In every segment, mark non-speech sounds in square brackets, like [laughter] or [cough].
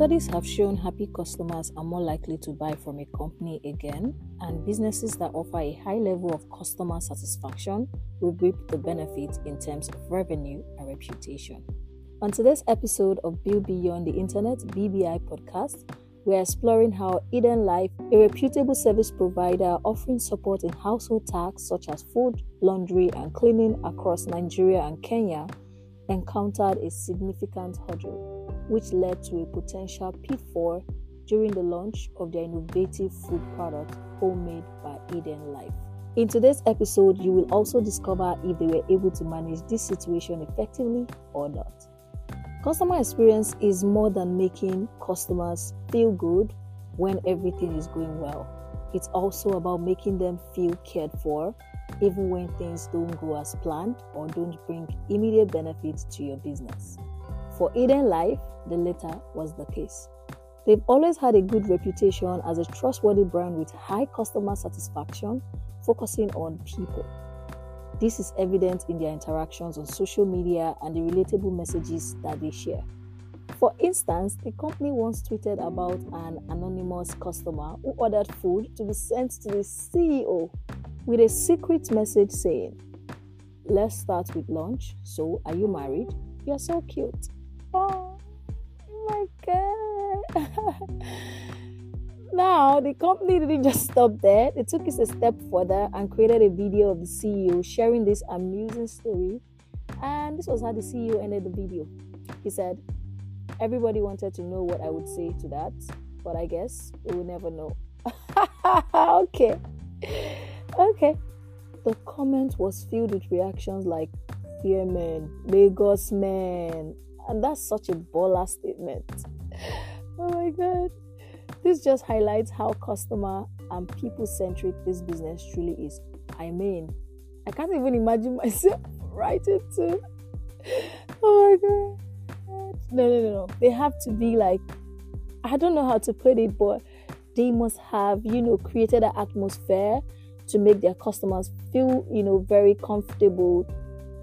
Studies have shown happy customers are more likely to buy from a company again, and businesses that offer a high level of customer satisfaction will reap the benefit in terms of revenue and reputation. On today's episode of Build Beyond the Internet BBI podcast, we're exploring how Eden Life, a reputable service provider offering support in household tasks such as food, laundry, and cleaning across Nigeria and Kenya, encountered a significant hurdle which led to a potential pitfall during the launch of their innovative food product, Homemade by Eden Life. In today's episode, you will also discover if they were able to manage this situation effectively or not. Customer experience is more than making customers feel good when everything is going well. It's also about making them feel cared for, even when things don't go as planned or don't bring immediate benefits to your business. For Eden Life, the latter was the case. They've always had a good reputation as a trustworthy brand with high customer satisfaction, focusing on people. This is evident in their interactions on social media and the relatable messages that they share. For instance, the company once tweeted about an anonymous customer who ordered food to be sent to the CEO with a secret message saying, Let's start with lunch. So, are you married? You're so cute. Oh my god. now, the company didn't just stop there. They took it a step further and created a video of the CEO sharing this amusing story. And this was how the CEO ended the video. He said, Everybody wanted to know what I would say to that, but I guess we will never know. [laughs] okay. Okay. The comment was filled with reactions like, Yeah, man, Lagos, man, and that's such a baller statement. Oh my god. This just highlights how customer and people centric this business truly is. I mean, I can't even imagine myself [laughs] writing to. Oh my god. No, no, no, no. They have to be like, I don't know how to put it, but they must have, you know, created an atmosphere to make their customers feel, you know, very comfortable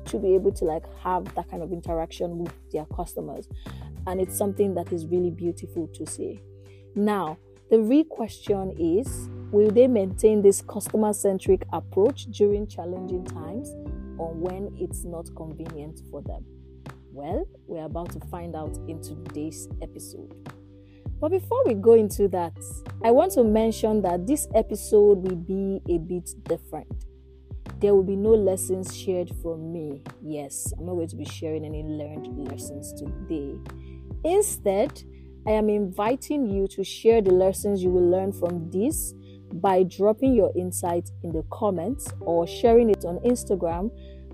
to be able to like have that kind of interaction with their customers. And it's something that is really beautiful to see. Now the real question is will they maintain this customer centric approach during challenging times or when it's not convenient for them? Well we're about to find out in today's episode. But before we go into that, I want to mention that this episode will be a bit different there will be no lessons shared from me. Yes, I'm not going to be sharing any learned lessons today. Instead, I am inviting you to share the lessons you will learn from this by dropping your insights in the comments or sharing it on Instagram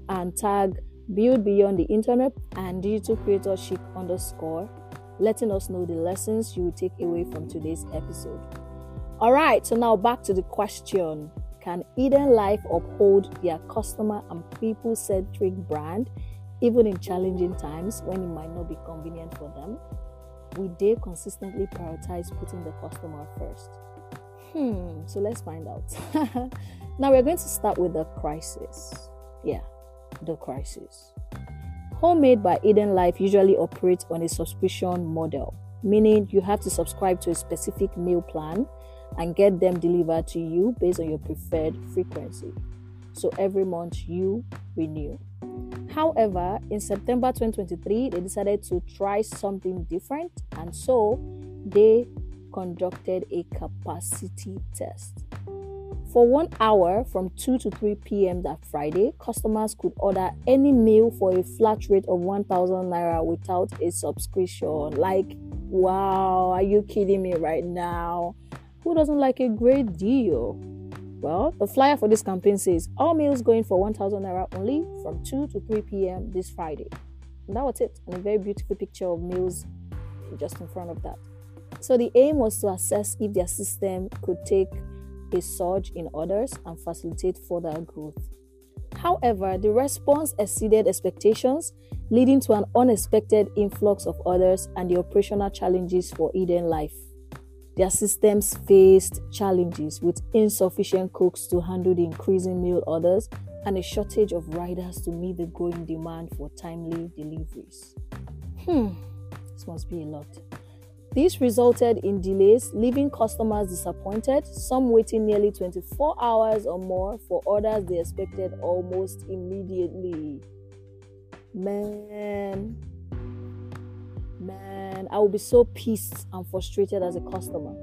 and tag Build Beyond the Internet and Digital Creator Chic underscore, letting us know the lessons you will take away from today's episode. All right, so now back to the question can Eden Life uphold their customer and people centric brand even in challenging times when it might not be convenient for them? Will they consistently prioritize putting the customer first? Hmm, so let's find out. [laughs] now we're going to start with the crisis. Yeah, the crisis. Homemade by Eden Life usually operates on a subscription model, meaning you have to subscribe to a specific meal plan and get them delivered to you based on your preferred frequency. So every month you renew. However, in September 2023, they decided to try something different and so they conducted a capacity test. For one hour from 2 to 3 p.m. that Friday, customers could order any meal for a flat rate of 1000 naira without a subscription. Like, wow, are you kidding me right now? Who doesn't like a great deal? Well, the flyer for this campaign says all meals going for 1000 naira only from 2 to 3 p.m. this Friday. And that was it. And a very beautiful picture of meals just in front of that. So the aim was to assess if their system could take a surge in orders and facilitate further growth. However, the response exceeded expectations, leading to an unexpected influx of orders and the operational challenges for Eden Life. Their systems faced challenges with insufficient cooks to handle the increasing meal orders and a shortage of riders to meet the growing demand for timely deliveries. Hmm, this must be a lot. This resulted in delays, leaving customers disappointed, some waiting nearly 24 hours or more for orders they expected almost immediately. Man, man, I will be so pissed and frustrated as a customer.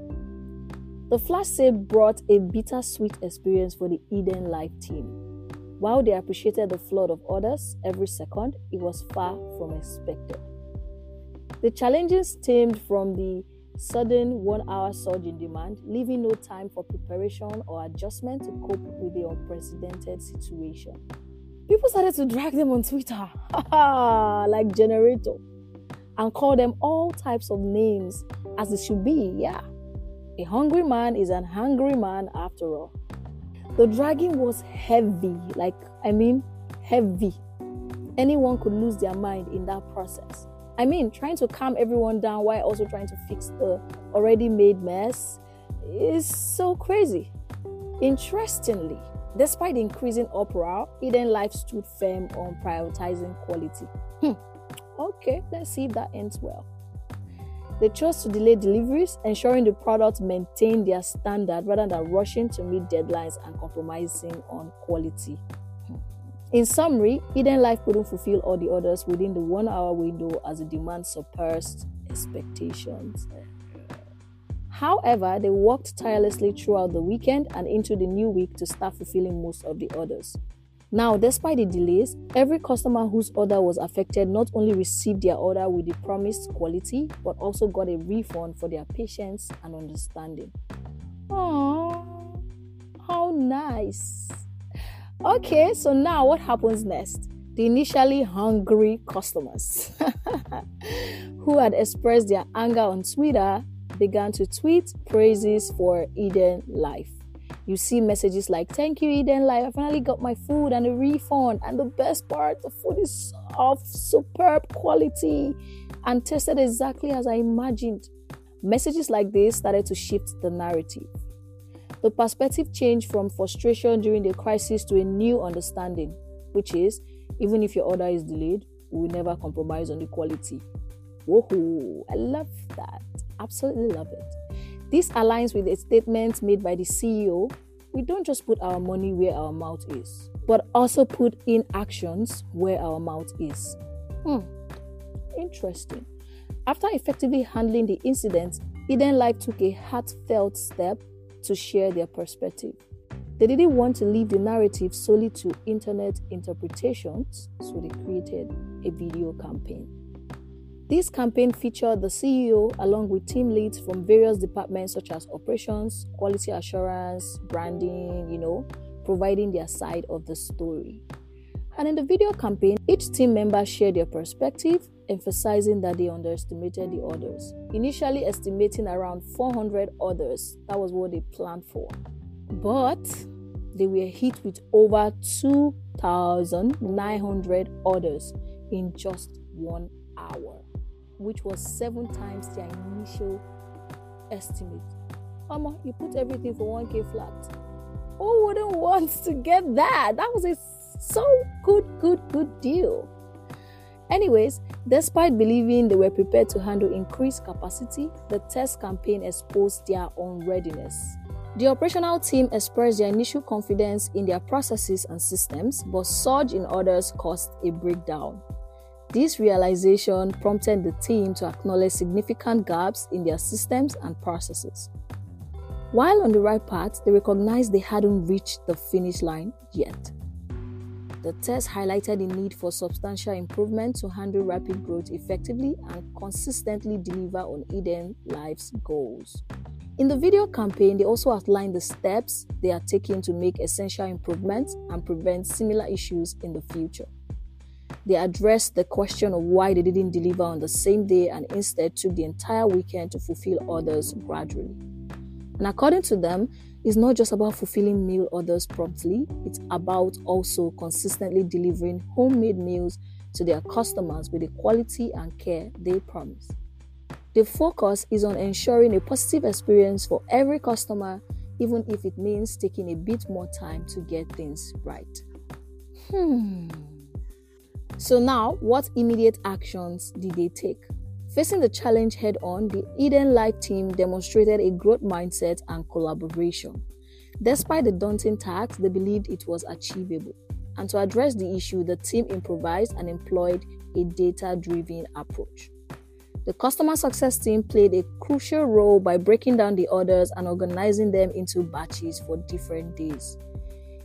The flash sale brought a bittersweet experience for the Eden Life team. While they appreciated the flood of orders every second, it was far from expected. The challenges stemmed from the sudden one hour surge in demand, leaving no time for preparation or adjustment to cope with the unprecedented situation. People started to drag them on Twitter, [laughs] like generator, and call them all types of names as it should be. Yeah, a hungry man is an hungry man after all. The dragging was heavy, like, I mean, heavy. Anyone could lose their mind in that process. I mean, trying to calm everyone down while also trying to fix the already made mess is so crazy. Interestingly, despite increasing uproar, Eden Life stood firm on prioritizing quality. Hmm. Okay, let's see if that ends well. They chose to delay deliveries, ensuring the products maintained their standard rather than rushing to meet deadlines and compromising on quality. In summary, Eden Life couldn't fulfill all the orders within the one hour window as the demand surpassed expectations. However, they worked tirelessly throughout the weekend and into the new week to start fulfilling most of the orders. Now, despite the delays, every customer whose order was affected not only received their order with the promised quality, but also got a refund for their patience and understanding. Aww, how nice! Okay, so now what happens next? The initially hungry customers [laughs] who had expressed their anger on Twitter began to tweet praises for Eden Life. You see messages like, Thank you, Eden Life. I finally got my food and a refund. And the best part, the food is of superb quality and tasted exactly as I imagined. Messages like this started to shift the narrative. The perspective changed from frustration during the crisis to a new understanding, which is even if your order is delayed, we will never compromise on the quality. Woohoo! I love that. Absolutely love it. This aligns with a statement made by the CEO we don't just put our money where our mouth is, but also put in actions where our mouth is. Hmm, interesting. After effectively handling the incident, Eden Life took a heartfelt step to share their perspective. They didn't want to leave the narrative solely to internet interpretations, so they created a video campaign. This campaign featured the CEO along with team leads from various departments such as operations, quality assurance, branding, you know, providing their side of the story. And in the video campaign, each team member shared their perspective, emphasizing that they underestimated the orders. Initially estimating around 400 orders, that was what they planned for. But they were hit with over 2,900 orders in just one hour, which was seven times their initial estimate. Mama, you put everything for 1k flat. Who wouldn't want to get that? That was a so good, good, good deal. Anyways, despite believing they were prepared to handle increased capacity, the test campaign exposed their unreadiness. The operational team expressed their initial confidence in their processes and systems, but surge in orders caused a breakdown. This realization prompted the team to acknowledge significant gaps in their systems and processes. While on the right path, they recognized they hadn't reached the finish line yet. The test highlighted the need for substantial improvement to handle rapid growth effectively and consistently deliver on Eden Life's goals. In the video campaign, they also outlined the steps they are taking to make essential improvements and prevent similar issues in the future. They addressed the question of why they didn't deliver on the same day and instead took the entire weekend to fulfill orders gradually. And according to them, it's not just about fulfilling meal orders promptly, it's about also consistently delivering homemade meals to their customers with the quality and care they promise. The focus is on ensuring a positive experience for every customer, even if it means taking a bit more time to get things right. Hmm. So, now what immediate actions did they take? Facing the challenge head on, the Eden Life team demonstrated a growth mindset and collaboration. Despite the daunting task, they believed it was achievable. And to address the issue, the team improvised and employed a data driven approach. The customer success team played a crucial role by breaking down the orders and organizing them into batches for different days.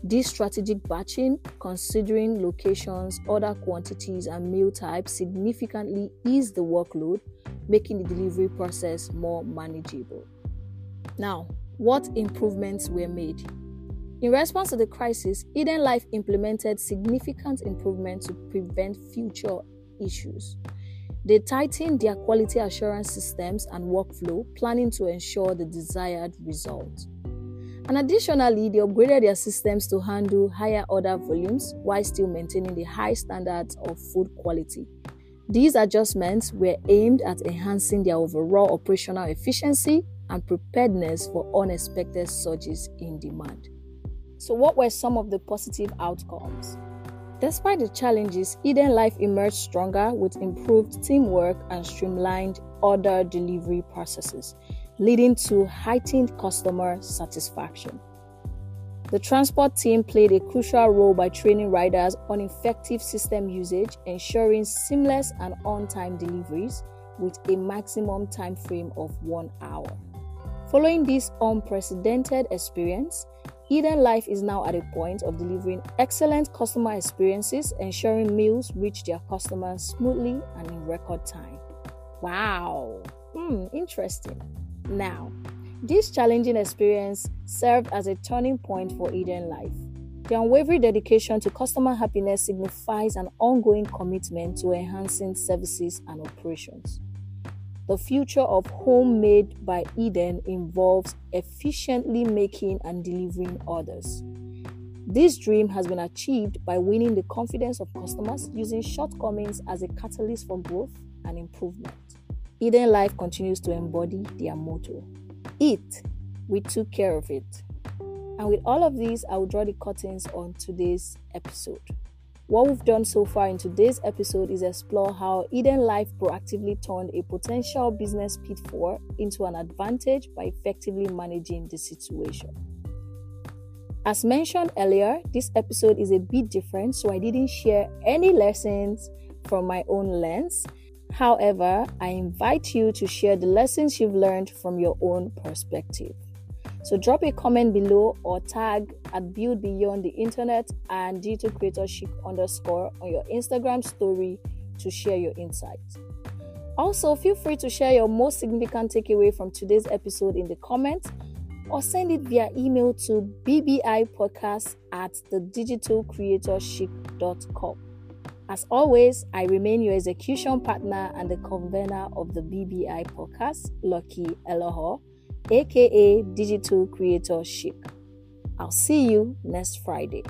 This strategic batching, considering locations, order quantities, and meal types, significantly eased the workload, making the delivery process more manageable. Now, what improvements were made? In response to the crisis, Eden Life implemented significant improvements to prevent future issues. They tightened their quality assurance systems and workflow, planning to ensure the desired result. And additionally, they upgraded their systems to handle higher order volumes while still maintaining the high standards of food quality. These adjustments were aimed at enhancing their overall operational efficiency and preparedness for unexpected surges in demand. So, what were some of the positive outcomes? Despite the challenges, Eden Life emerged stronger with improved teamwork and streamlined order delivery processes, leading to heightened customer satisfaction. The transport team played a crucial role by training riders on effective system usage, ensuring seamless and on time deliveries with a maximum time frame of one hour. Following this unprecedented experience, Eden Life is now at a point of delivering excellent customer experiences, ensuring meals reach their customers smoothly and in record time. Wow, hmm, interesting. Now, this challenging experience served as a turning point for Eden Life. The unwavering dedication to customer happiness signifies an ongoing commitment to enhancing services and operations. The future of Homemade by Eden involves efficiently making and delivering orders. This dream has been achieved by winning the confidence of customers using shortcomings as a catalyst for growth and improvement. Eden Life continues to embody their motto Eat, we took care of it. And with all of these, I will draw the curtains on today's episode. What we've done so far in today's episode is explore how Eden Life proactively turned a potential business pitfall into an advantage by effectively managing the situation. As mentioned earlier, this episode is a bit different, so I didn't share any lessons from my own lens. However, I invite you to share the lessons you've learned from your own perspective. So drop a comment below or tag at Build Beyond the Internet and Digital Creator Chic underscore on your Instagram story to share your insights. Also, feel free to share your most significant takeaway from today's episode in the comments or send it via email to bbipodcast at thedigitalcreatorchic.com. As always, I remain your execution partner and the convener of the BBI podcast, Lucky Elohor aka Digital Creator Chic. I'll see you next Friday.